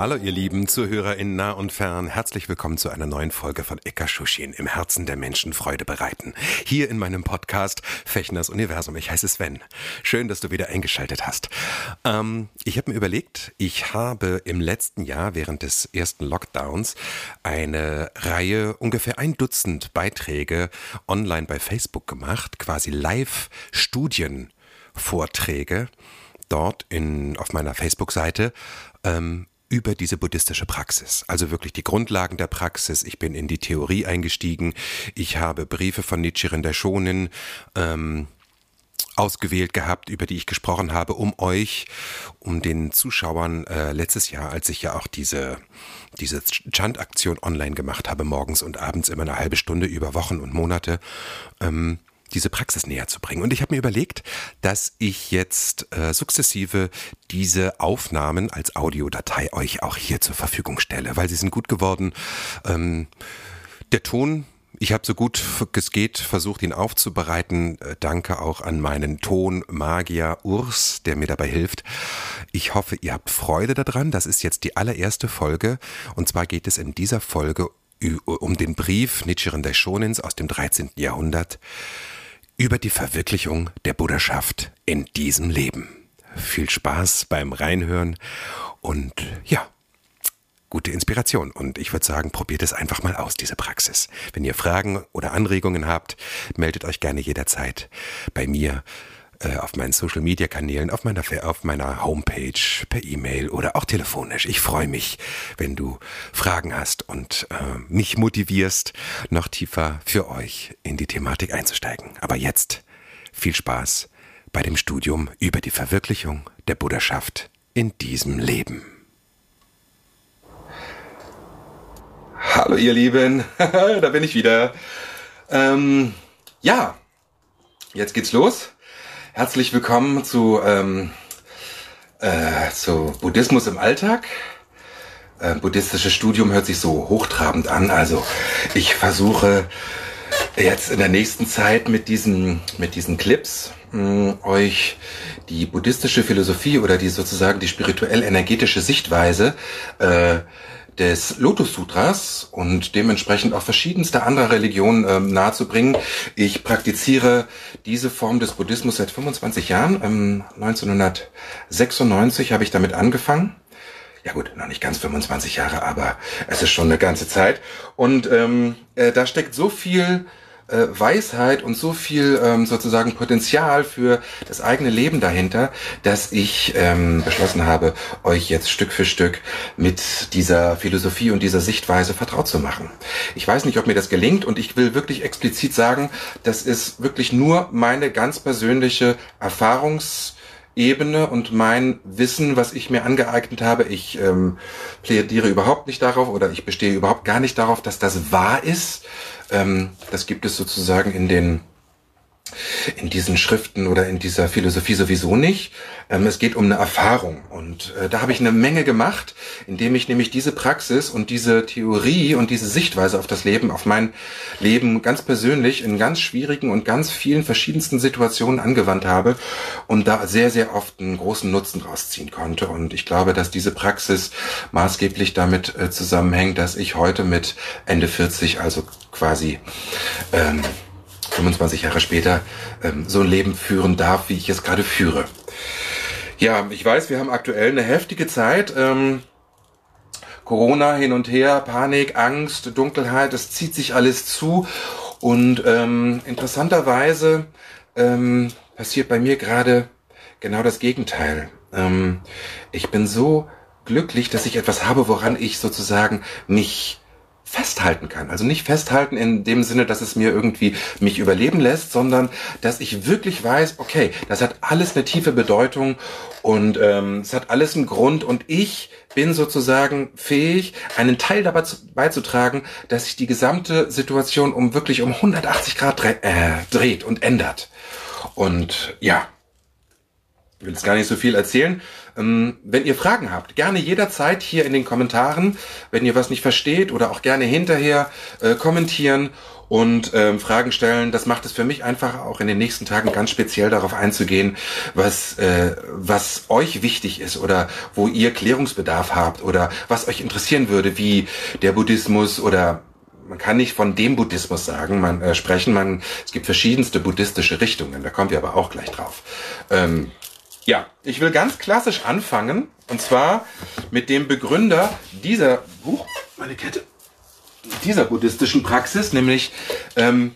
Hallo ihr lieben Zuhörer in nah und fern, herzlich willkommen zu einer neuen Folge von Eka Schuschin im Herzen der Menschen Freude bereiten. Hier in meinem Podcast Fechners Universum. Ich heiße Sven. Schön, dass du wieder eingeschaltet hast. Ähm, ich habe mir überlegt, ich habe im letzten Jahr während des ersten Lockdowns eine Reihe, ungefähr ein Dutzend Beiträge online bei Facebook gemacht, quasi Live-Studienvorträge dort in, auf meiner Facebook-Seite ähm, über diese buddhistische Praxis. Also wirklich die Grundlagen der Praxis. Ich bin in die Theorie eingestiegen. Ich habe Briefe von Nichiren Daishonin ähm, ausgewählt gehabt, über die ich gesprochen habe, um euch, um den Zuschauern äh, letztes Jahr, als ich ja auch diese, diese Chant-Aktion online gemacht habe, morgens und abends immer eine halbe Stunde über Wochen und Monate, ähm, diese Praxis näher zu bringen. Und ich habe mir überlegt, dass ich jetzt äh, sukzessive diese Aufnahmen als Audiodatei euch auch hier zur Verfügung stelle, weil sie sind gut geworden. Ähm, der Ton ich habe so gut es geht versucht, ihn aufzubereiten. Äh, danke auch an meinen Tonmagier Urs, der mir dabei hilft. Ich hoffe, ihr habt Freude daran. Das ist jetzt die allererste Folge. Und zwar geht es in dieser Folge um den Brief Nichiren Daishonins aus dem 13. Jahrhundert über die Verwirklichung der Buddhaschaft in diesem Leben. Viel Spaß beim Reinhören und ja, gute Inspiration. Und ich würde sagen, probiert es einfach mal aus, diese Praxis. Wenn ihr Fragen oder Anregungen habt, meldet euch gerne jederzeit bei mir äh, auf meinen Social Media Kanälen, auf meiner, auf meiner Homepage, per E-Mail oder auch telefonisch. Ich freue mich, wenn du Fragen hast und äh, mich motivierst, noch tiefer für euch in die Thematik einzusteigen. Aber jetzt viel Spaß bei dem Studium über die Verwirklichung der Buddhaschaft in diesem Leben. Hallo ihr Lieben, da bin ich wieder. Ähm, ja, jetzt geht's los. Herzlich willkommen zu, ähm, äh, zu Buddhismus im Alltag. Äh, buddhistisches Studium hört sich so hochtrabend an. Also ich versuche jetzt in der nächsten Zeit mit diesen, mit diesen Clips mh, euch die buddhistische Philosophie oder die sozusagen die spirituell-energetische Sichtweise äh, des Lotus Sutras und dementsprechend auch verschiedenste andere Religionen ähm, nahezubringen. Ich praktiziere diese Form des Buddhismus seit 25 Jahren. Ähm, 1996 habe ich damit angefangen. Ja gut, noch nicht ganz 25 Jahre, aber es ist schon eine ganze Zeit. Und ähm, äh, da steckt so viel äh, Weisheit und so viel ähm, sozusagen Potenzial für das eigene Leben dahinter, dass ich ähm, beschlossen habe, euch jetzt Stück für Stück mit dieser Philosophie und dieser Sichtweise vertraut zu machen. Ich weiß nicht, ob mir das gelingt und ich will wirklich explizit sagen, das ist wirklich nur meine ganz persönliche Erfahrungs- Ebene und mein Wissen, was ich mir angeeignet habe, ich ähm, plädiere überhaupt nicht darauf oder ich bestehe überhaupt gar nicht darauf, dass das wahr ist. Ähm, das gibt es sozusagen in den in diesen Schriften oder in dieser Philosophie sowieso nicht. Ähm, es geht um eine Erfahrung und äh, da habe ich eine Menge gemacht, indem ich nämlich diese Praxis und diese Theorie und diese Sichtweise auf das Leben, auf mein Leben ganz persönlich in ganz schwierigen und ganz vielen verschiedensten Situationen angewandt habe und da sehr, sehr oft einen großen Nutzen draus ziehen konnte. Und ich glaube, dass diese Praxis maßgeblich damit äh, zusammenhängt, dass ich heute mit Ende 40, also quasi ähm, 25 Jahre später ähm, so ein Leben führen darf, wie ich es gerade führe. Ja, ich weiß, wir haben aktuell eine heftige Zeit. Ähm, Corona hin und her, Panik, Angst, Dunkelheit, das zieht sich alles zu. Und ähm, interessanterweise ähm, passiert bei mir gerade genau das Gegenteil. Ähm, ich bin so glücklich, dass ich etwas habe, woran ich sozusagen mich festhalten kann. Also nicht festhalten in dem Sinne, dass es mir irgendwie mich überleben lässt, sondern dass ich wirklich weiß, okay, das hat alles eine tiefe Bedeutung und ähm, es hat alles einen Grund und ich bin sozusagen fähig, einen Teil dabei zu, beizutragen, dass sich die gesamte Situation um wirklich um 180 Grad dre äh, dreht und ändert. Und ja, ich will jetzt gar nicht so viel erzählen. Ähm, wenn ihr Fragen habt, gerne jederzeit hier in den Kommentaren, wenn ihr was nicht versteht oder auch gerne hinterher äh, kommentieren und ähm, Fragen stellen. Das macht es für mich einfach auch in den nächsten Tagen ganz speziell darauf einzugehen, was, äh, was euch wichtig ist oder wo ihr Klärungsbedarf habt oder was euch interessieren würde, wie der Buddhismus oder man kann nicht von dem Buddhismus sagen, man äh, sprechen, man es gibt verschiedenste buddhistische Richtungen, da kommen wir aber auch gleich drauf. Ähm, ja, ich will ganz klassisch anfangen und zwar mit dem Begründer dieser, Buch, meine Kette, dieser buddhistischen Praxis, nämlich ähm,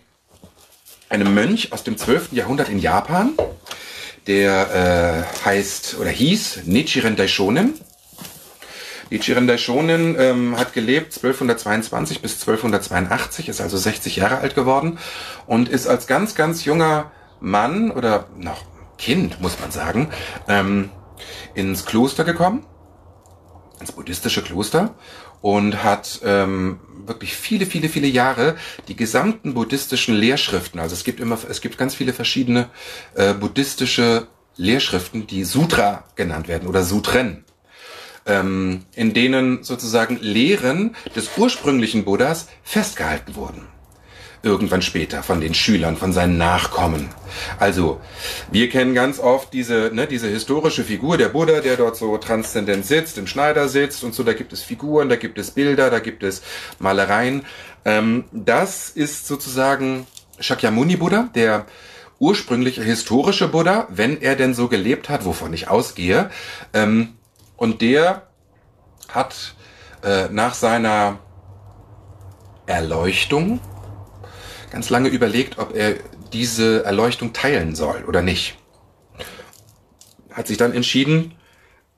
einem Mönch aus dem 12. Jahrhundert in Japan, der äh, heißt oder hieß Nichiren Daishonin. Nichiren Daishonin ähm, hat gelebt 1222 bis 1282, ist also 60 Jahre alt geworden und ist als ganz, ganz junger Mann oder noch Kind, muss man sagen, ähm, ins Kloster gekommen, ins buddhistische Kloster und hat ähm, wirklich viele, viele, viele Jahre die gesamten buddhistischen Lehrschriften, also es gibt immer, es gibt ganz viele verschiedene äh, buddhistische Lehrschriften, die Sutra genannt werden oder Sutren, ähm, in denen sozusagen Lehren des ursprünglichen Buddhas festgehalten wurden irgendwann später von den Schülern, von seinen Nachkommen. Also, wir kennen ganz oft diese, ne, diese historische Figur, der Buddha, der dort so transzendent sitzt, im Schneider sitzt und so, da gibt es Figuren, da gibt es Bilder, da gibt es Malereien. Ähm, das ist sozusagen Shakyamuni Buddha, der ursprüngliche historische Buddha, wenn er denn so gelebt hat, wovon ich ausgehe. Ähm, und der hat äh, nach seiner Erleuchtung, ganz lange überlegt, ob er diese Erleuchtung teilen soll oder nicht. Hat sich dann entschieden,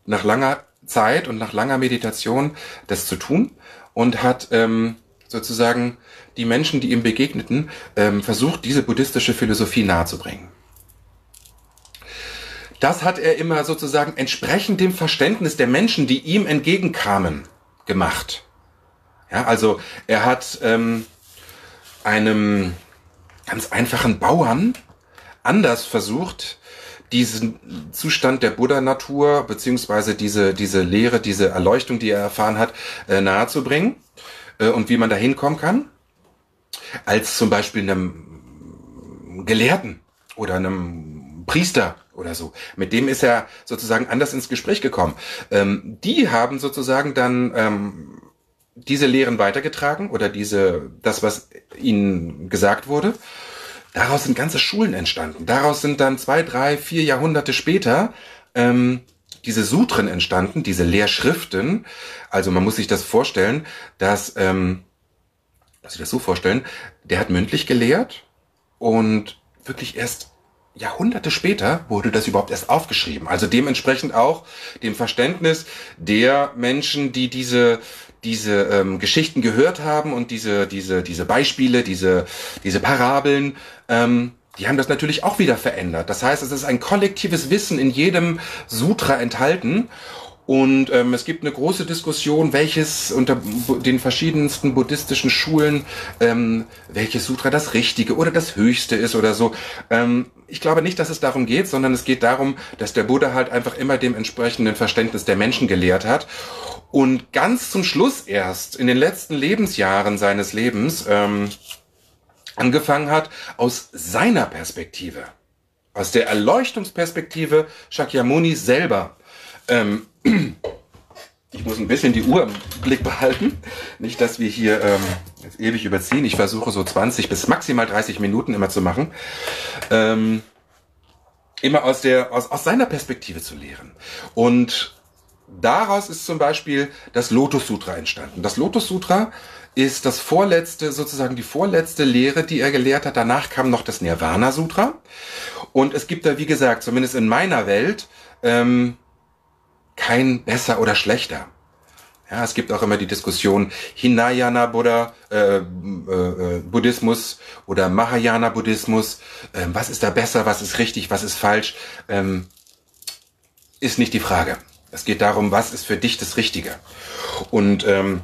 nach langer Zeit und nach langer Meditation das zu tun und hat ähm, sozusagen die Menschen, die ihm begegneten, ähm, versucht, diese buddhistische Philosophie nahezubringen. Das hat er immer sozusagen entsprechend dem Verständnis der Menschen, die ihm entgegenkamen, gemacht. Ja, also er hat ähm, einem ganz einfachen Bauern anders versucht, diesen Zustand der Buddha-Natur beziehungsweise diese, diese Lehre, diese Erleuchtung, die er erfahren hat, äh, nahezubringen äh, und wie man da hinkommen kann, als zum Beispiel einem Gelehrten oder einem Priester oder so. Mit dem ist er sozusagen anders ins Gespräch gekommen. Ähm, die haben sozusagen dann ähm, diese Lehren weitergetragen oder diese, das, was ihnen gesagt wurde. Daraus sind ganze Schulen entstanden. Daraus sind dann zwei, drei, vier Jahrhunderte später ähm, diese Sutren entstanden, diese Lehrschriften. Also man muss sich das vorstellen, dass, ähm, muss ich das so vorstellen, der hat mündlich gelehrt und wirklich erst Jahrhunderte später wurde das überhaupt erst aufgeschrieben. Also dementsprechend auch dem Verständnis der Menschen, die diese diese ähm, Geschichten gehört haben und diese, diese, diese Beispiele, diese, diese Parabeln, ähm, die haben das natürlich auch wieder verändert. Das heißt, es ist ein kollektives Wissen in jedem Sutra enthalten. Und ähm, es gibt eine große Diskussion, welches unter den verschiedensten buddhistischen Schulen, ähm, welches Sutra das Richtige oder das Höchste ist oder so. Ähm, ich glaube nicht, dass es darum geht, sondern es geht darum, dass der Buddha halt einfach immer dem entsprechenden Verständnis der Menschen gelehrt hat und ganz zum Schluss erst, in den letzten Lebensjahren seines Lebens, ähm, angefangen hat, aus seiner Perspektive, aus der Erleuchtungsperspektive Shakyamuni selber. Ähm, ich muss ein bisschen die Uhr im Blick behalten. Nicht, dass wir hier ähm, jetzt ewig überziehen. Ich versuche so 20 bis maximal 30 Minuten immer zu machen. Ähm, immer aus der, aus, aus seiner Perspektive zu lehren. Und daraus ist zum Beispiel das Lotus Sutra entstanden. Das Lotus Sutra ist das vorletzte, sozusagen die vorletzte Lehre, die er gelehrt hat. Danach kam noch das Nirvana Sutra. Und es gibt da, wie gesagt, zumindest in meiner Welt, ähm, kein besser oder schlechter. Ja, es gibt auch immer die Diskussion Hinayana Buddha, äh, äh, äh, Buddhismus oder Mahayana Buddhismus. Ähm, was ist da besser? Was ist richtig? Was ist falsch? Ähm, ist nicht die Frage. Es geht darum, was ist für dich das Richtige. Und ähm,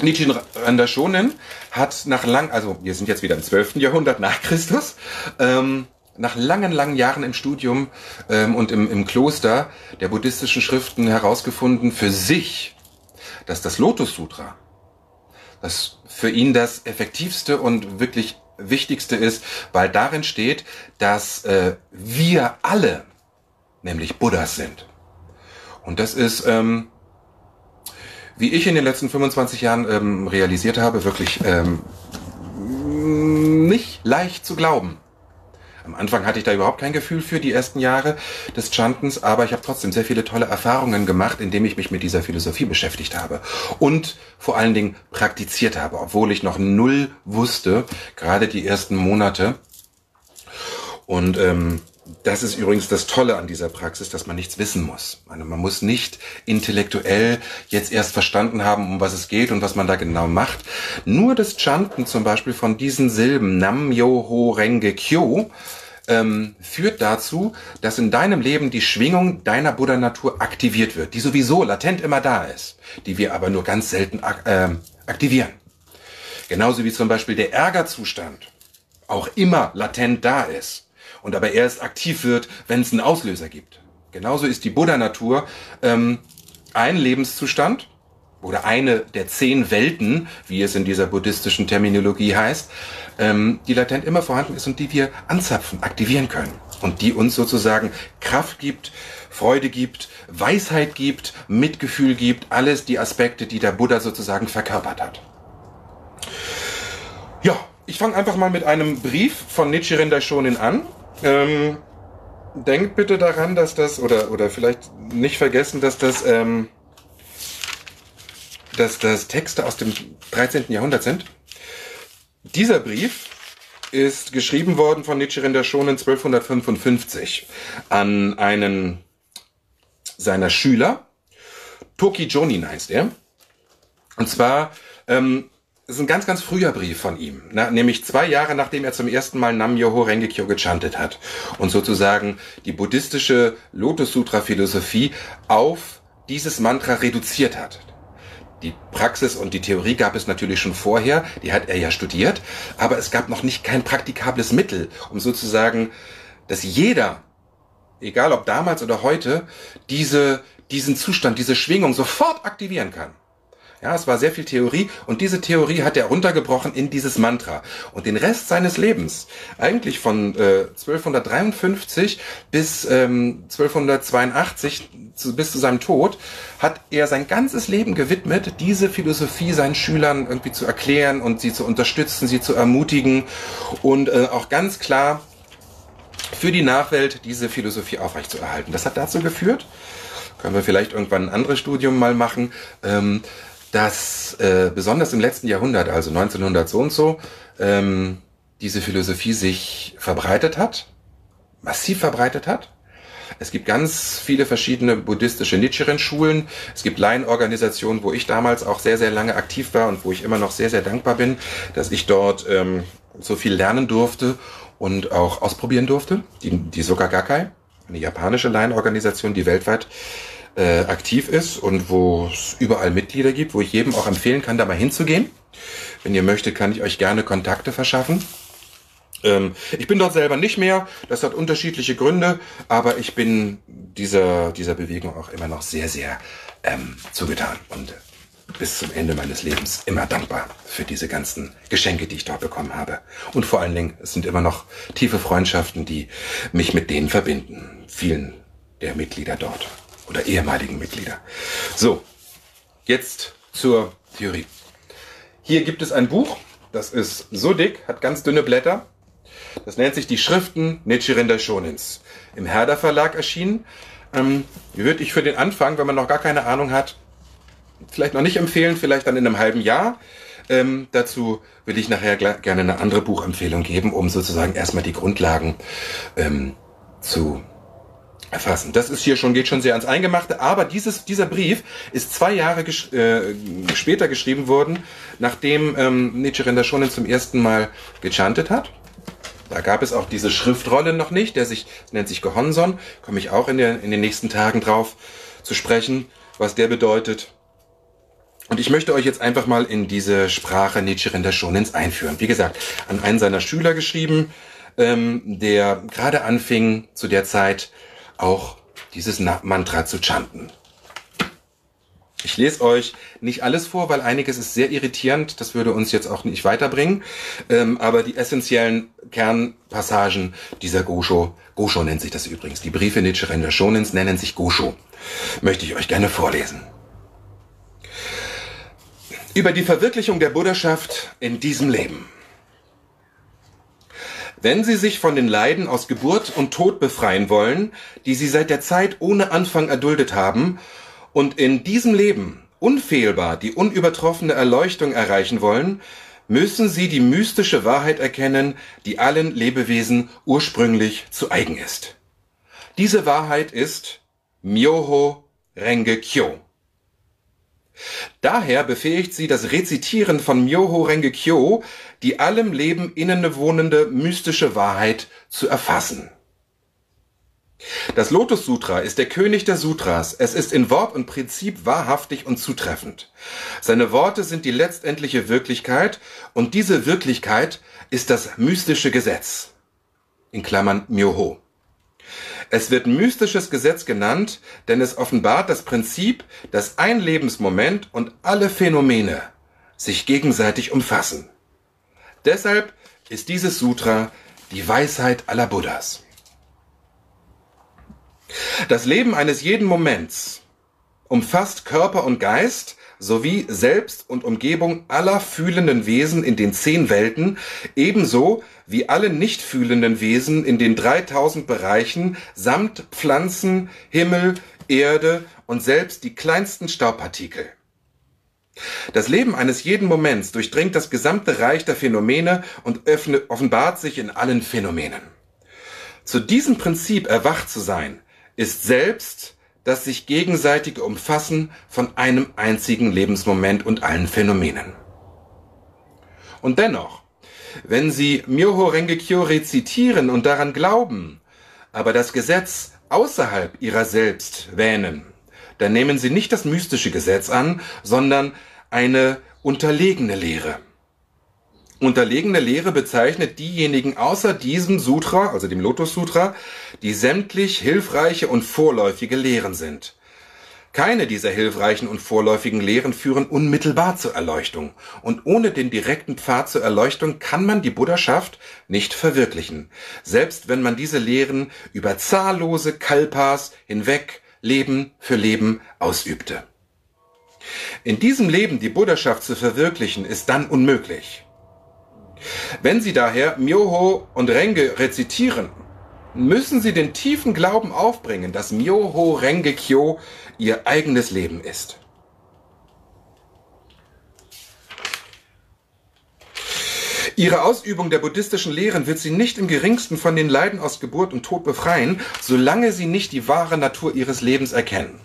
Nichiren Shonen hat nach lang, also wir sind jetzt wieder im 12. Jahrhundert nach Christus, ähm, nach langen, langen Jahren im Studium ähm, und im, im Kloster der buddhistischen Schriften herausgefunden für sich, dass das Lotus Sutra, das für ihn das effektivste und wirklich wichtigste ist, weil darin steht, dass äh, wir alle, nämlich Buddhas sind. Und das ist, ähm, wie ich in den letzten 25 Jahren ähm, realisiert habe, wirklich ähm, nicht leicht zu glauben. Am Anfang hatte ich da überhaupt kein Gefühl für die ersten Jahre des Chantens, aber ich habe trotzdem sehr viele tolle Erfahrungen gemacht, indem ich mich mit dieser Philosophie beschäftigt habe und vor allen Dingen praktiziert habe, obwohl ich noch null wusste, gerade die ersten Monate. Und ähm, das ist übrigens das Tolle an dieser Praxis, dass man nichts wissen muss. Also man muss nicht intellektuell jetzt erst verstanden haben, um was es geht und was man da genau macht. Nur das Chanten zum Beispiel von diesen Silben Nam Yo Ho Renge Kyo ähm, führt dazu, dass in deinem Leben die Schwingung deiner Buddha-Natur aktiviert wird, die sowieso latent immer da ist, die wir aber nur ganz selten äh, aktivieren. Genauso wie zum Beispiel der Ärgerzustand auch immer latent da ist und aber erst aktiv wird, wenn es einen Auslöser gibt. Genauso ist die Buddha-Natur ähm, ein Lebenszustand oder eine der zehn Welten, wie es in dieser buddhistischen Terminologie heißt, ähm, die latent immer vorhanden ist und die wir anzapfen, aktivieren können und die uns sozusagen Kraft gibt, Freude gibt, Weisheit gibt, Mitgefühl gibt, alles die Aspekte, die der Buddha sozusagen verkörpert hat. Ja, ich fange einfach mal mit einem Brief von Nichiren Daishonin an. Ähm, denkt bitte daran, dass das, oder, oder vielleicht nicht vergessen, dass das, ähm, dass das Texte aus dem 13. Jahrhundert sind. Dieser Brief ist geschrieben worden von Nichiren Daishonin 1255 an einen seiner Schüler. Toki Jonin heißt er. Und zwar ähm, ist ein ganz, ganz früher Brief von ihm, na, nämlich zwei Jahre nachdem er zum ersten Mal Nam-myoho Renge-kyo gechantet hat und sozusagen die buddhistische Lotus-Sutra-Philosophie auf dieses Mantra reduziert hat. Die Praxis und die Theorie gab es natürlich schon vorher, die hat er ja studiert, aber es gab noch nicht kein praktikables Mittel, um sozusagen, dass jeder, egal ob damals oder heute, diese, diesen Zustand, diese Schwingung sofort aktivieren kann. Ja, es war sehr viel Theorie und diese Theorie hat er runtergebrochen in dieses Mantra. Und den Rest seines Lebens, eigentlich von äh, 1253 bis ähm, 1282, zu, bis zu seinem Tod, hat er sein ganzes Leben gewidmet, diese Philosophie seinen Schülern irgendwie zu erklären und sie zu unterstützen, sie zu ermutigen und äh, auch ganz klar für die Nachwelt diese Philosophie aufrechtzuerhalten. Das hat dazu geführt, können wir vielleicht irgendwann ein anderes Studium mal machen, ähm, dass äh, besonders im letzten Jahrhundert, also 1900 so und so, ähm, diese Philosophie sich verbreitet hat, massiv verbreitet hat. Es gibt ganz viele verschiedene buddhistische Nichiren-Schulen. Es gibt Laienorganisationen, wo ich damals auch sehr, sehr lange aktiv war und wo ich immer noch sehr, sehr dankbar bin, dass ich dort ähm, so viel lernen durfte und auch ausprobieren durfte. Die, die Soka Gakkai, eine japanische Laienorganisation, die weltweit äh, aktiv ist und wo es überall Mitglieder gibt, wo ich jedem auch empfehlen kann, da mal hinzugehen. Wenn ihr möchtet, kann ich euch gerne Kontakte verschaffen. Ähm, ich bin dort selber nicht mehr, das hat unterschiedliche Gründe, aber ich bin dieser, dieser Bewegung auch immer noch sehr, sehr ähm, zugetan und bis zum Ende meines Lebens immer dankbar für diese ganzen Geschenke, die ich dort bekommen habe. Und vor allen Dingen, es sind immer noch tiefe Freundschaften, die mich mit denen verbinden. Vielen der Mitglieder dort oder ehemaligen Mitglieder. So, jetzt zur Theorie. Hier gibt es ein Buch, das ist so dick, hat ganz dünne Blätter. Das nennt sich die Schriften Nichiren Daishonins. Im Herder Verlag erschienen. Ähm, würde ich für den Anfang, wenn man noch gar keine Ahnung hat, vielleicht noch nicht empfehlen, vielleicht dann in einem halben Jahr. Ähm, dazu will ich nachher gerne eine andere Buchempfehlung geben, um sozusagen erstmal die Grundlagen ähm, zu erfassen. Das ist hier schon, geht schon sehr ans Eingemachte, aber dieses, dieser Brief ist zwei Jahre gesch äh, später geschrieben worden, nachdem ähm, Nichiren Shonen zum ersten Mal gechantet hat. Da gab es auch diese Schriftrolle noch nicht, der sich, nennt sich Gehonson, komme ich auch in, der, in den nächsten Tagen drauf zu sprechen, was der bedeutet. Und ich möchte euch jetzt einfach mal in diese Sprache Nichiren Shonens einführen. Wie gesagt, an einen seiner Schüler geschrieben, ähm, der gerade anfing zu der Zeit auch dieses Mantra zu chanten. Ich lese euch nicht alles vor, weil einiges ist sehr irritierend. Das würde uns jetzt auch nicht weiterbringen. Ähm, aber die essentiellen Kernpassagen dieser Gosho, Gosho nennt sich das übrigens, die Briefe Nichiren Shonens nennen sich Gosho, möchte ich euch gerne vorlesen. Über die Verwirklichung der Buddhaschaft in diesem Leben. Wenn Sie sich von den Leiden aus Geburt und Tod befreien wollen, die Sie seit der Zeit ohne Anfang erduldet haben, und in diesem Leben unfehlbar die unübertroffene Erleuchtung erreichen wollen, müssen Sie die mystische Wahrheit erkennen, die allen Lebewesen ursprünglich zu eigen ist. Diese Wahrheit ist Myoho Renge Kyo. Daher befähigt sie das Rezitieren von Myoho Renge Kyo, die allem Leben innewohnende mystische Wahrheit zu erfassen. Das Lotus Sutra ist der König der Sutras. Es ist in Wort und Prinzip wahrhaftig und zutreffend. Seine Worte sind die letztendliche Wirklichkeit und diese Wirklichkeit ist das mystische Gesetz. In Klammern Myoho. Es wird mystisches Gesetz genannt, denn es offenbart das Prinzip, dass ein Lebensmoment und alle Phänomene sich gegenseitig umfassen. Deshalb ist dieses Sutra die Weisheit aller Buddhas. Das Leben eines jeden Moments umfasst Körper und Geist sowie Selbst und Umgebung aller fühlenden Wesen in den zehn Welten, ebenso wie alle nicht fühlenden Wesen in den 3000 Bereichen samt Pflanzen, Himmel, Erde und selbst die kleinsten Staubpartikel. Das Leben eines jeden Moments durchdringt das gesamte Reich der Phänomene und öffne, offenbart sich in allen Phänomenen. Zu diesem Prinzip erwacht zu sein, ist selbst das sich gegenseitige Umfassen von einem einzigen Lebensmoment und allen Phänomenen. Und dennoch, wenn Sie Myoho Rengekyo rezitieren und daran glauben, aber das Gesetz außerhalb Ihrer selbst wähnen, dann nehmen Sie nicht das mystische Gesetz an, sondern eine unterlegene Lehre. Unterlegene Lehre bezeichnet diejenigen außer diesem Sutra, also dem Lotus Sutra, die sämtlich hilfreiche und vorläufige Lehren sind. Keine dieser hilfreichen und vorläufigen Lehren führen unmittelbar zur Erleuchtung. Und ohne den direkten Pfad zur Erleuchtung kann man die Buddhaschaft nicht verwirklichen. Selbst wenn man diese Lehren über zahllose Kalpas hinweg Leben für Leben ausübte. In diesem Leben die Buddhaschaft zu verwirklichen, ist dann unmöglich. Wenn Sie daher Myoho und Renge rezitieren, müssen Sie den tiefen Glauben aufbringen, dass Myoho Renge Kyo Ihr eigenes Leben ist. Ihre Ausübung der buddhistischen Lehren wird Sie nicht im geringsten von den Leiden aus Geburt und Tod befreien, solange Sie nicht die wahre Natur Ihres Lebens erkennen.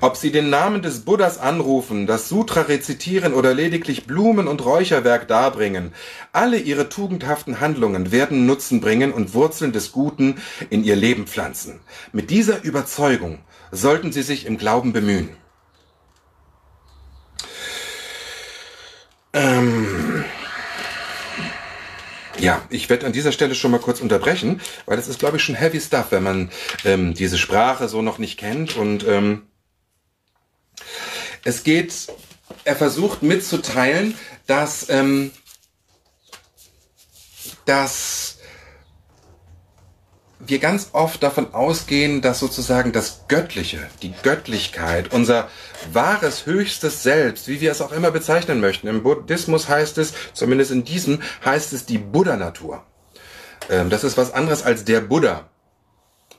Ob sie den Namen des Buddhas anrufen, das Sutra rezitieren oder lediglich Blumen und Räucherwerk darbringen, alle ihre tugendhaften Handlungen werden Nutzen bringen und Wurzeln des Guten in ihr Leben pflanzen. Mit dieser Überzeugung sollten sie sich im Glauben bemühen. Ähm ja, ich werde an dieser Stelle schon mal kurz unterbrechen, weil das ist, glaube ich, schon heavy stuff, wenn man ähm, diese Sprache so noch nicht kennt und ähm, es geht, er versucht mitzuteilen, dass, ähm, dass wir ganz oft davon ausgehen, dass sozusagen das Göttliche, die Göttlichkeit, unser wahres, höchstes Selbst, wie wir es auch immer bezeichnen möchten. Im Buddhismus heißt es, zumindest in diesem, heißt es die Buddha-Natur. Ähm, das ist was anderes als der Buddha.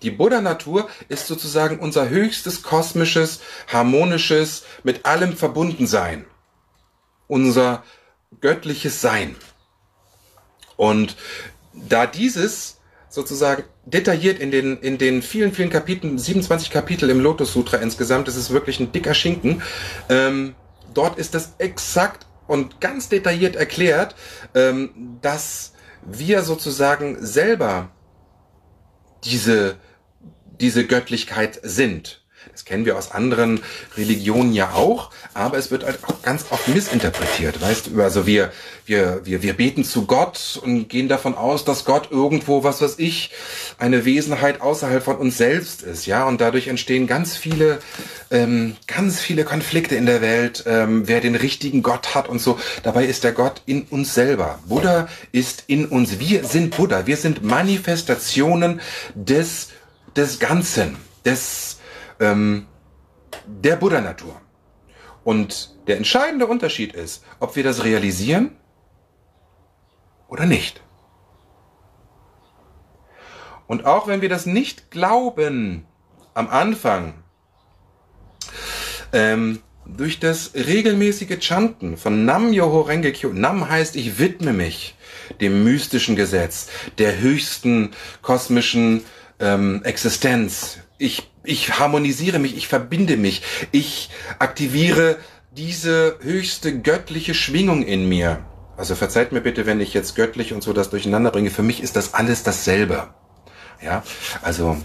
Die Buddha-Natur ist sozusagen unser höchstes kosmisches, harmonisches, mit allem verbunden Sein. Unser göttliches Sein. Und da dieses sozusagen detailliert in den, in den vielen, vielen Kapiteln, 27 Kapitel im Lotus Sutra insgesamt, das ist wirklich ein dicker Schinken. Ähm, dort ist das exakt und ganz detailliert erklärt, ähm, dass wir sozusagen selber diese, diese Göttlichkeit sind. Das kennen wir aus anderen Religionen ja auch, aber es wird halt auch ganz oft missinterpretiert. Weißt du, also wir, wir, wir, wir beten zu Gott und gehen davon aus, dass Gott irgendwo, was weiß ich, eine Wesenheit außerhalb von uns selbst ist, ja, und dadurch entstehen ganz viele, ähm, ganz viele Konflikte in der Welt, ähm, wer den richtigen Gott hat und so. Dabei ist der Gott in uns selber. Buddha ist in uns. Wir sind Buddha. Wir sind Manifestationen des, des Ganzen, des, ähm, der Buddha-Natur. Und der entscheidende Unterschied ist, ob wir das realisieren oder nicht. Und auch wenn wir das nicht glauben am Anfang, ähm, durch das regelmäßige Chanten von Nam Yoho Renge Kyo, Nam heißt, ich widme mich dem mystischen Gesetz, der höchsten kosmischen ähm, Existenz. Ich ich harmonisiere mich, ich verbinde mich, ich aktiviere diese höchste göttliche Schwingung in mir. Also verzeiht mir bitte, wenn ich jetzt göttlich und so das durcheinander bringe. Für mich ist das alles dasselbe. Ja, also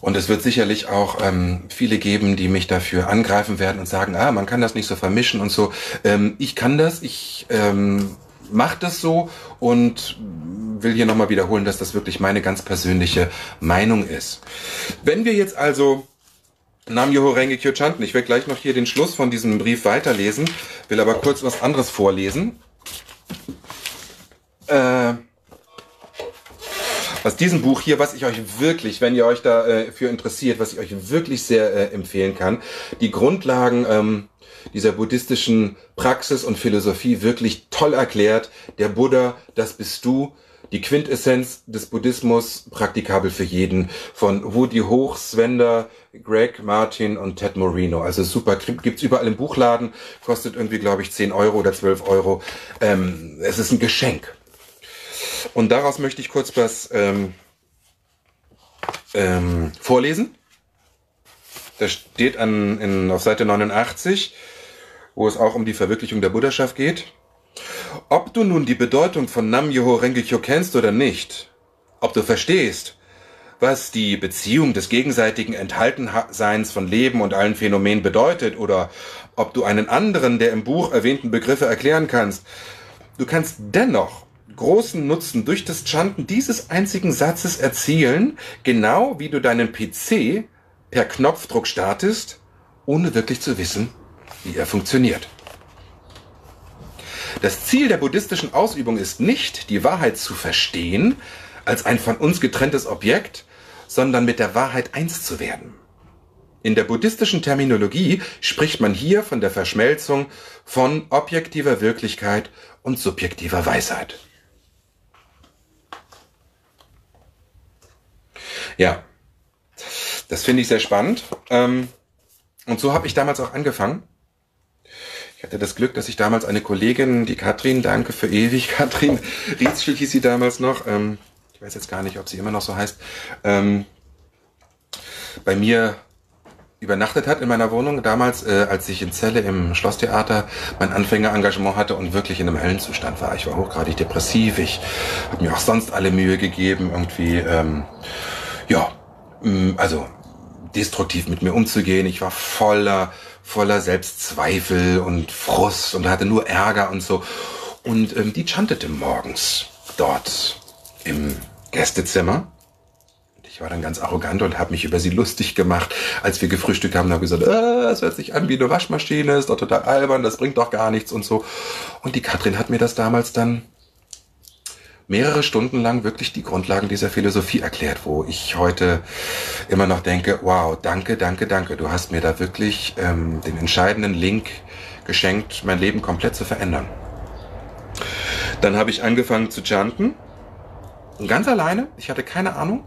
und es wird sicherlich auch ähm, viele geben, die mich dafür angreifen werden und sagen, ah, man kann das nicht so vermischen und so. Ähm, ich kann das, ich ähm, mache das so und will hier nochmal wiederholen, dass das wirklich meine ganz persönliche Meinung ist. Wenn wir jetzt also Nam Yoho Renge Kyo Chanten, ich werde gleich noch hier den Schluss von diesem Brief weiterlesen, will aber kurz was anderes vorlesen. Äh, aus diesem Buch hier, was ich euch wirklich, wenn ihr euch dafür äh, interessiert, was ich euch wirklich sehr äh, empfehlen kann, die Grundlagen ähm, dieser buddhistischen Praxis und Philosophie wirklich toll erklärt. Der Buddha, das bist du, die Quintessenz des Buddhismus praktikabel für jeden von Woody Hoch, Svender, Greg Martin und Ted Moreno. Also super, gibt's überall im Buchladen, kostet irgendwie, glaube ich, 10 Euro oder 12 Euro. Ähm, es ist ein Geschenk. Und daraus möchte ich kurz was ähm, ähm, vorlesen. Da steht an, in, auf Seite 89, wo es auch um die Verwirklichung der Buddhaschaft geht. Ob du nun die Bedeutung von Nam-Myoho Renge-kyo kennst oder nicht, ob du verstehst, was die Beziehung des gegenseitigen Enthaltenseins von Leben und allen Phänomenen bedeutet oder ob du einen anderen der im Buch erwähnten Begriffe erklären kannst, du kannst dennoch großen Nutzen durch das Chanten dieses einzigen Satzes erzielen, genau wie du deinen PC per Knopfdruck startest, ohne wirklich zu wissen, wie er funktioniert. Das Ziel der buddhistischen Ausübung ist nicht, die Wahrheit zu verstehen als ein von uns getrenntes Objekt, sondern mit der Wahrheit eins zu werden. In der buddhistischen Terminologie spricht man hier von der Verschmelzung von objektiver Wirklichkeit und subjektiver Weisheit. Ja, das finde ich sehr spannend. Ähm, und so habe ich damals auch angefangen. Hatte das Glück, dass ich damals eine Kollegin, die Katrin, danke für ewig, Katrin Rietzschel hieß sie damals noch, ähm, ich weiß jetzt gar nicht, ob sie immer noch so heißt, ähm, bei mir übernachtet hat in meiner Wohnung damals, äh, als ich in Celle im Schlosstheater mein Anfängerengagement hatte und wirklich in einem Höllenzustand war. Ich war hochgradig depressiv, ich habe mir auch sonst alle Mühe gegeben, irgendwie, ähm, ja, mh, also destruktiv mit mir umzugehen. Ich war voller voller Selbstzweifel und Frust und hatte nur Ärger und so. Und ähm, die chantete morgens dort im Gästezimmer. Ich war dann ganz arrogant und habe mich über sie lustig gemacht, als wir gefrühstückt haben. habe gesagt, äh, es hört sich an wie eine Waschmaschine, ist doch total albern, das bringt doch gar nichts und so. Und die Katrin hat mir das damals dann mehrere Stunden lang wirklich die Grundlagen dieser Philosophie erklärt, wo ich heute immer noch denke, wow, danke, danke, danke. Du hast mir da wirklich ähm, den entscheidenden Link geschenkt, mein Leben komplett zu verändern. Dann habe ich angefangen zu chanten. Ganz alleine. Ich hatte keine Ahnung.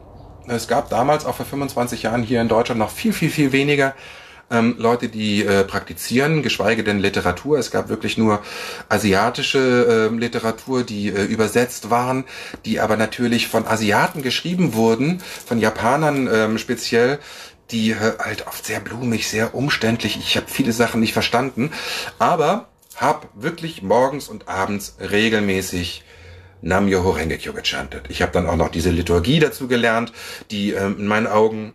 Es gab damals auch vor 25 Jahren hier in Deutschland noch viel, viel, viel weniger ähm, Leute, die äh, praktizieren, geschweige denn Literatur. Es gab wirklich nur asiatische äh, Literatur, die äh, übersetzt waren, die aber natürlich von Asiaten geschrieben wurden, von Japanern ähm, speziell, die äh, halt oft sehr blumig, sehr umständlich. Ich habe viele Sachen nicht verstanden, aber habe wirklich morgens und abends regelmäßig Nam Yoho gechantet. Ich habe dann auch noch diese Liturgie dazu gelernt, die ähm, in meinen Augen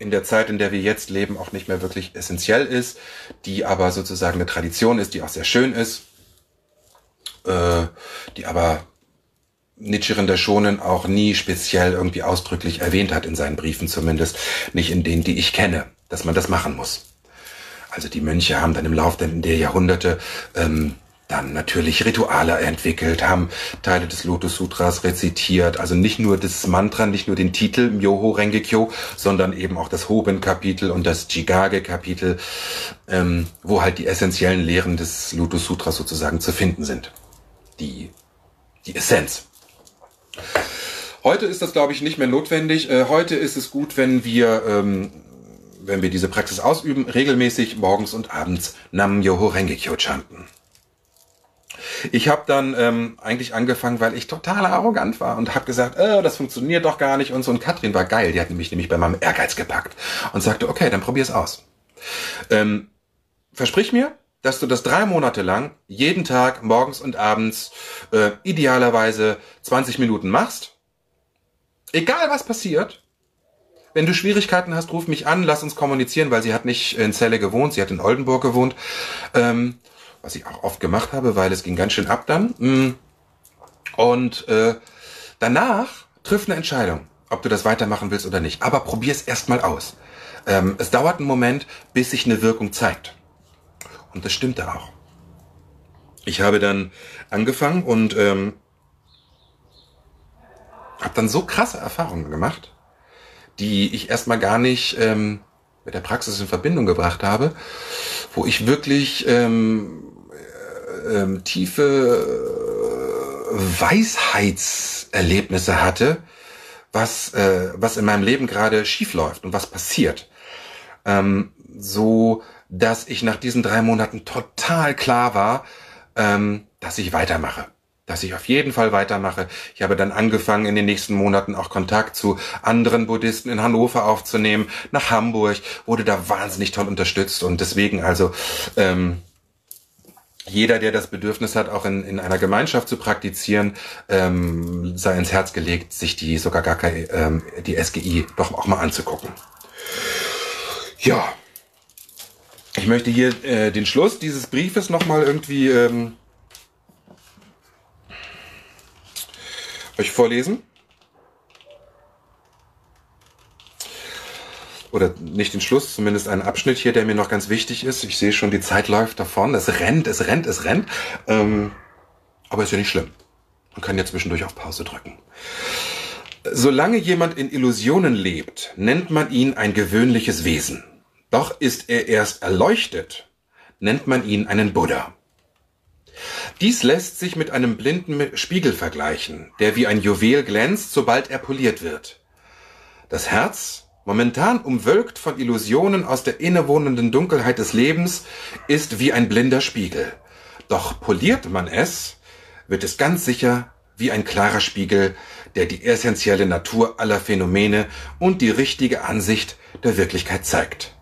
in der Zeit, in der wir jetzt leben, auch nicht mehr wirklich essentiell ist, die aber sozusagen eine Tradition ist, die auch sehr schön ist, äh, die aber Nichiren der Shonen auch nie speziell irgendwie ausdrücklich erwähnt hat in seinen Briefen zumindest, nicht in denen, die ich kenne, dass man das machen muss. Also die Mönche haben dann im Laufe der Jahrhunderte ähm, dann natürlich Rituale entwickelt, haben Teile des Lotus Sutras rezitiert, also nicht nur das Mantra, nicht nur den Titel Myoho Rengekyo, sondern eben auch das Hoben-Kapitel und das Jigage-Kapitel, ähm, wo halt die essentiellen Lehren des Lotus Sutras sozusagen zu finden sind. Die, die Essenz. Heute ist das, glaube ich, nicht mehr notwendig. Äh, heute ist es gut, wenn wir, ähm, wenn wir diese Praxis ausüben, regelmäßig morgens und abends Nam Yoho Rengekyo chanten. Ich habe dann ähm, eigentlich angefangen, weil ich total arrogant war und habe gesagt, äh, das funktioniert doch gar nicht und so. Und Katrin war geil, die hat nämlich nämlich bei meinem Ehrgeiz gepackt und sagte, okay, dann probier's aus. Ähm, versprich mir, dass du das drei Monate lang jeden Tag morgens und abends äh, idealerweise 20 Minuten machst. Egal was passiert. Wenn du Schwierigkeiten hast, ruf mich an, lass uns kommunizieren, weil sie hat nicht in Celle gewohnt, sie hat in Oldenburg gewohnt. Ähm, was ich auch oft gemacht habe, weil es ging ganz schön ab dann. Mm. Und äh, danach trifft eine Entscheidung, ob du das weitermachen willst oder nicht. Aber probier es erstmal aus. Ähm, es dauert einen Moment, bis sich eine Wirkung zeigt. Und das stimmte auch. Ich habe dann angefangen und ähm, habe dann so krasse Erfahrungen gemacht, die ich erstmal gar nicht ähm, mit der Praxis in Verbindung gebracht habe, wo ich wirklich ähm, ähm, tiefe äh, Weisheitserlebnisse hatte, was, äh, was in meinem Leben gerade schief läuft und was passiert. Ähm, so, dass ich nach diesen drei Monaten total klar war, ähm, dass ich weitermache dass ich auf jeden Fall weitermache. Ich habe dann angefangen, in den nächsten Monaten auch Kontakt zu anderen Buddhisten in Hannover aufzunehmen, nach Hamburg, wurde da wahnsinnig toll unterstützt und deswegen also ähm, jeder, der das Bedürfnis hat, auch in, in einer Gemeinschaft zu praktizieren, ähm, sei ins Herz gelegt, sich die sogar gar keine, ähm, die SGI doch auch mal anzugucken. Ja, ich möchte hier äh, den Schluss dieses Briefes nochmal irgendwie ähm, euch vorlesen. Oder nicht den Schluss, zumindest einen Abschnitt hier, der mir noch ganz wichtig ist. Ich sehe schon, die Zeit läuft davon. Es rennt, es rennt, es rennt. Ähm, aber ist ja nicht schlimm. Man kann ja zwischendurch auf Pause drücken. Solange jemand in Illusionen lebt, nennt man ihn ein gewöhnliches Wesen. Doch ist er erst erleuchtet, nennt man ihn einen Buddha. Dies lässt sich mit einem blinden Spiegel vergleichen, der wie ein Juwel glänzt, sobald er poliert wird. Das Herz momentan umwölkt von Illusionen aus der innewohnenden Dunkelheit des Lebens, ist wie ein blinder Spiegel. Doch poliert man es, wird es ganz sicher wie ein klarer Spiegel, der die essentielle Natur aller Phänomene und die richtige Ansicht der Wirklichkeit zeigt.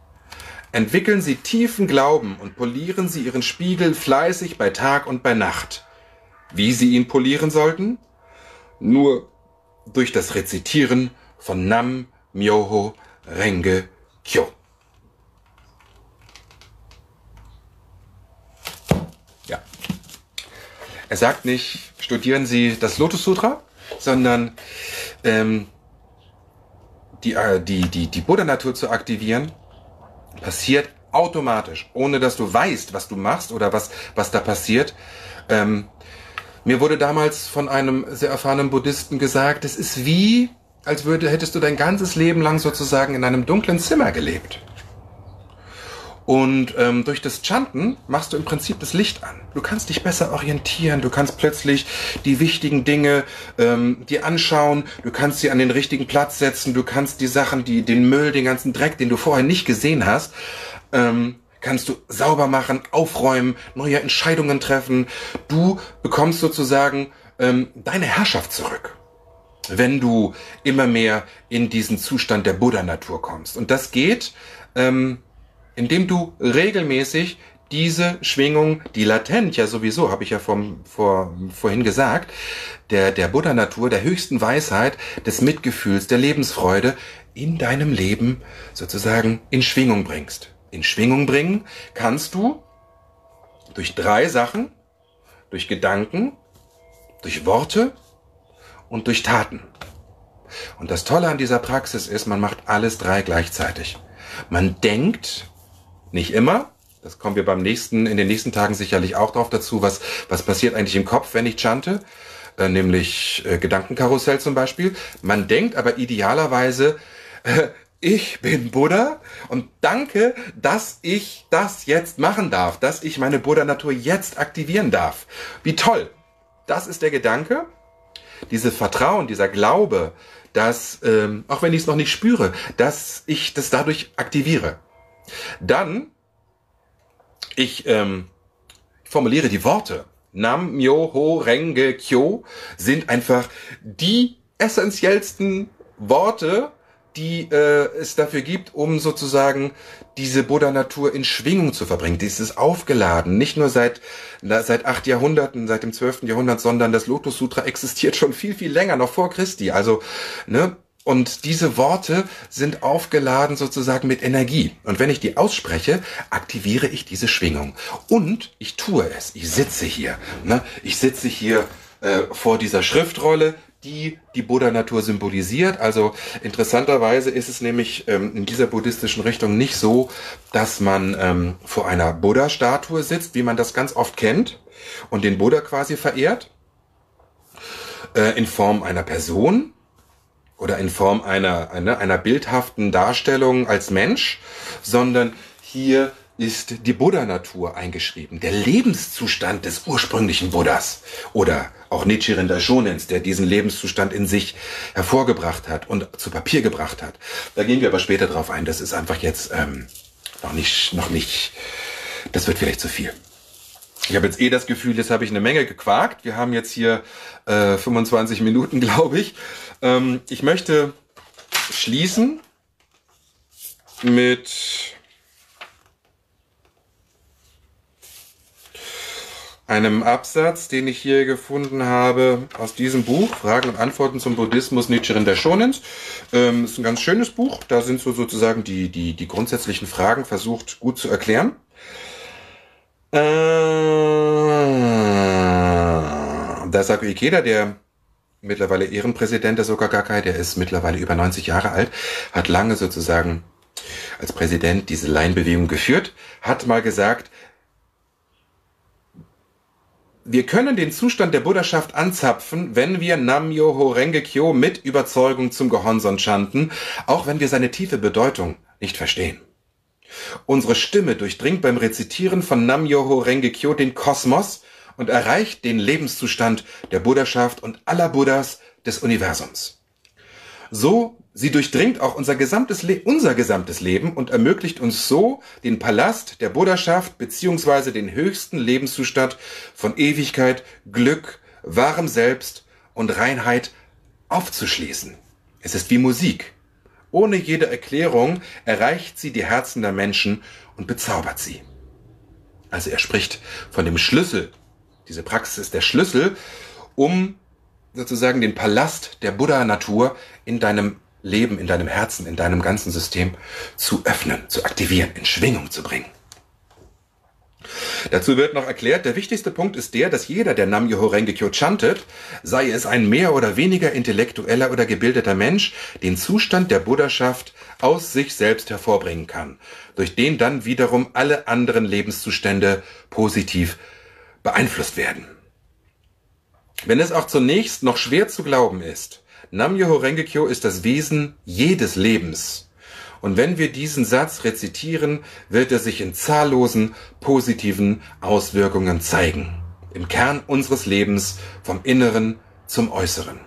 Entwickeln Sie tiefen Glauben und polieren Sie Ihren Spiegel fleißig bei Tag und bei Nacht. Wie Sie ihn polieren sollten? Nur durch das Rezitieren von Nam Myoho Renge Kyo. Ja. Er sagt nicht, studieren Sie das Lotus Sutra, sondern ähm, die, äh, die, die, die Buddha-Natur zu aktivieren, passiert automatisch, ohne dass du weißt, was du machst oder was, was da passiert. Ähm, mir wurde damals von einem sehr erfahrenen Buddhisten gesagt, es ist wie als würde, hättest du dein ganzes Leben lang sozusagen in einem dunklen Zimmer gelebt. Und ähm, durch das Chanten machst du im Prinzip das Licht an. Du kannst dich besser orientieren, du kannst plötzlich die wichtigen Dinge ähm, dir anschauen, du kannst sie an den richtigen Platz setzen, du kannst die Sachen, die den Müll, den ganzen Dreck, den du vorher nicht gesehen hast, ähm, kannst du sauber machen, aufräumen, neue Entscheidungen treffen. Du bekommst sozusagen ähm, deine Herrschaft zurück, wenn du immer mehr in diesen Zustand der Buddha-Natur kommst. Und das geht, ähm, indem du regelmäßig diese Schwingung, die latent ja sowieso, habe ich ja vom, vor, vorhin gesagt, der, der Buddha-Natur, der höchsten Weisheit, des Mitgefühls, der Lebensfreude in deinem Leben sozusagen in Schwingung bringst in Schwingung bringen kannst du durch drei Sachen, durch Gedanken, durch Worte und durch Taten. Und das Tolle an dieser Praxis ist, man macht alles drei gleichzeitig. Man denkt, nicht immer, das kommen wir beim nächsten, in den nächsten Tagen sicherlich auch drauf dazu, was, was passiert eigentlich im Kopf, wenn ich chante, äh, nämlich äh, Gedankenkarussell zum Beispiel. Man denkt aber idealerweise, äh, ich bin Buddha und danke, dass ich das jetzt machen darf, dass ich meine Buddha-Natur jetzt aktivieren darf. Wie toll! Das ist der Gedanke. Dieses Vertrauen, dieser Glaube, dass, ähm, auch wenn ich es noch nicht spüre, dass ich das dadurch aktiviere. Dann, ich ähm, formuliere die Worte. Nam, Myo, Ho, Renge, Kyo sind einfach die essentiellsten Worte, die äh, es dafür gibt, um sozusagen diese Buddha-Natur in Schwingung zu verbringen. Dieses aufgeladen, nicht nur seit, seit acht Jahrhunderten, seit dem zwölften Jahrhundert, sondern das Lotus Sutra existiert schon viel, viel länger, noch vor Christi. Also, ne, und diese Worte sind aufgeladen sozusagen mit Energie. Und wenn ich die ausspreche, aktiviere ich diese Schwingung. Und ich tue es. Ich sitze hier. Ne? Ich sitze hier äh, vor dieser Schriftrolle, die die Buddha-Natur symbolisiert. Also interessanterweise ist es nämlich ähm, in dieser buddhistischen Richtung nicht so, dass man ähm, vor einer Buddha-Statue sitzt, wie man das ganz oft kennt, und den Buddha quasi verehrt, äh, in Form einer Person oder in Form einer, einer, einer bildhaften Darstellung als Mensch, sondern hier ist die Buddha-Natur eingeschrieben, der Lebenszustand des ursprünglichen Buddhas oder auch Nichiren Daishonens, der diesen Lebenszustand in sich hervorgebracht hat und zu Papier gebracht hat. Da gehen wir aber später drauf ein. Das ist einfach jetzt ähm, noch nicht, noch nicht. Das wird vielleicht zu viel. Ich habe jetzt eh das Gefühl, jetzt habe ich eine Menge gequakt. Wir haben jetzt hier äh, 25 Minuten, glaube ich. Ähm, ich möchte schließen mit einem Absatz, den ich hier gefunden habe aus diesem Buch, Fragen und Antworten zum Buddhismus Nichiren der Shonens. Ähm, ist ein ganz schönes Buch. Da sind so sozusagen die, die, die grundsätzlichen Fragen versucht gut zu erklären. Äh, Daisaku Ikeda, der mittlerweile Ehrenpräsident der Sokagakai, der ist mittlerweile über 90 Jahre alt, hat lange sozusagen als Präsident diese Laienbewegung geführt, hat mal gesagt, wir können den Zustand der Buddhaschaft anzapfen, wenn wir Nam-Myoho Renge Kyo mit Überzeugung zum Gehonson chanten, auch wenn wir seine tiefe Bedeutung nicht verstehen. Unsere Stimme durchdringt beim Rezitieren von Nam-Myoho Renge Kyo den Kosmos und erreicht den Lebenszustand der Buddhaschaft und aller Buddhas des Universums. So Sie durchdringt auch unser gesamtes, Le unser gesamtes Leben und ermöglicht uns so, den Palast der Buddhaschaft beziehungsweise den höchsten Lebenszustand von Ewigkeit, Glück, wahrem Selbst und Reinheit aufzuschließen. Es ist wie Musik. Ohne jede Erklärung erreicht sie die Herzen der Menschen und bezaubert sie. Also er spricht von dem Schlüssel. Diese Praxis ist der Schlüssel, um sozusagen den Palast der Buddha-Natur in deinem Leben in deinem Herzen, in deinem ganzen System zu öffnen, zu aktivieren, in Schwingung zu bringen. Dazu wird noch erklärt, der wichtigste Punkt ist der, dass jeder, der Nam Myoho Renge Kyo chantet, sei es ein mehr oder weniger intellektueller oder gebildeter Mensch, den Zustand der Buddhaschaft aus sich selbst hervorbringen kann, durch den dann wiederum alle anderen Lebenszustände positiv beeinflusst werden. Wenn es auch zunächst noch schwer zu glauben ist, Nam-myoho Renge-kyo ist das Wesen jedes Lebens. Und wenn wir diesen Satz rezitieren, wird er sich in zahllosen positiven Auswirkungen zeigen. Im Kern unseres Lebens vom Inneren zum Äußeren.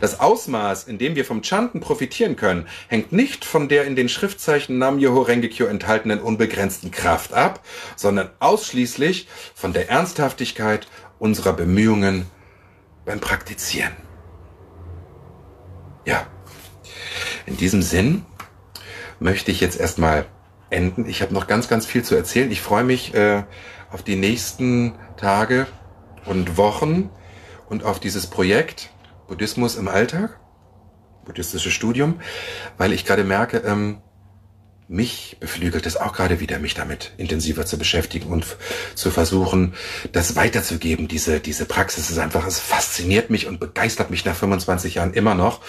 Das Ausmaß, in dem wir vom Chanten profitieren können, hängt nicht von der in den Schriftzeichen Nam Yoho Rengekyo enthaltenen unbegrenzten Kraft ab, sondern ausschließlich von der Ernsthaftigkeit unserer Bemühungen beim Praktizieren. Ja, in diesem Sinn möchte ich jetzt erstmal enden. Ich habe noch ganz, ganz viel zu erzählen. Ich freue mich äh, auf die nächsten Tage und Wochen und auf dieses Projekt Buddhismus im Alltag, buddhistisches Studium, weil ich gerade merke, ähm, mich beflügelt es auch gerade wieder, mich damit intensiver zu beschäftigen und zu versuchen, das weiterzugeben. Diese, diese Praxis ist einfach, es fasziniert mich und begeistert mich nach 25 Jahren immer noch.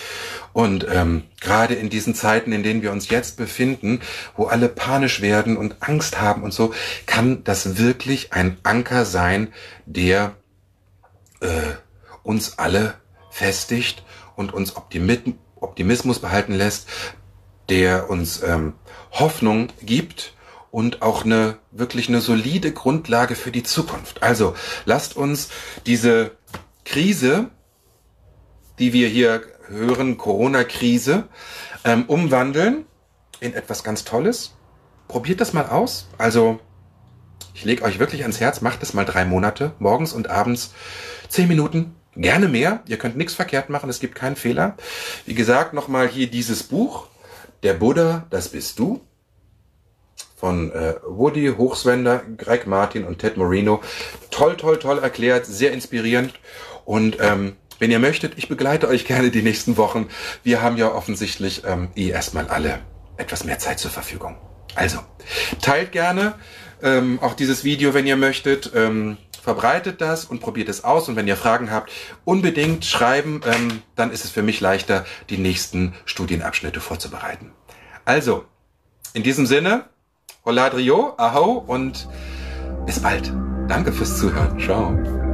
Und ähm, gerade in diesen Zeiten, in denen wir uns jetzt befinden, wo alle panisch werden und Angst haben und so, kann das wirklich ein Anker sein, der äh, uns alle festigt und uns Optimismus behalten lässt, der uns ähm, Hoffnung gibt und auch eine wirklich eine solide Grundlage für die Zukunft. Also lasst uns diese Krise, die wir hier hören, Corona-Krise, ähm, umwandeln in etwas ganz Tolles. Probiert das mal aus. Also ich lege euch wirklich ans Herz, macht es mal drei Monate, morgens und abends zehn Minuten, gerne mehr. Ihr könnt nichts verkehrt machen, es gibt keinen Fehler. Wie gesagt, nochmal hier dieses Buch, Der Buddha, das bist du von äh, Woody Hochswender, Greg Martin und Ted Moreno. Toll, toll, toll erklärt, sehr inspirierend. Und ähm, wenn ihr möchtet, ich begleite euch gerne die nächsten Wochen. Wir haben ja offensichtlich ähm, eh erstmal alle etwas mehr Zeit zur Verfügung. Also, teilt gerne ähm, auch dieses Video, wenn ihr möchtet. Ähm, verbreitet das und probiert es aus. Und wenn ihr Fragen habt, unbedingt schreiben. Ähm, dann ist es für mich leichter, die nächsten Studienabschnitte vorzubereiten. Also, in diesem Sinne, Hola Drio, Aho und bis bald. Danke fürs Zuhören. Ciao.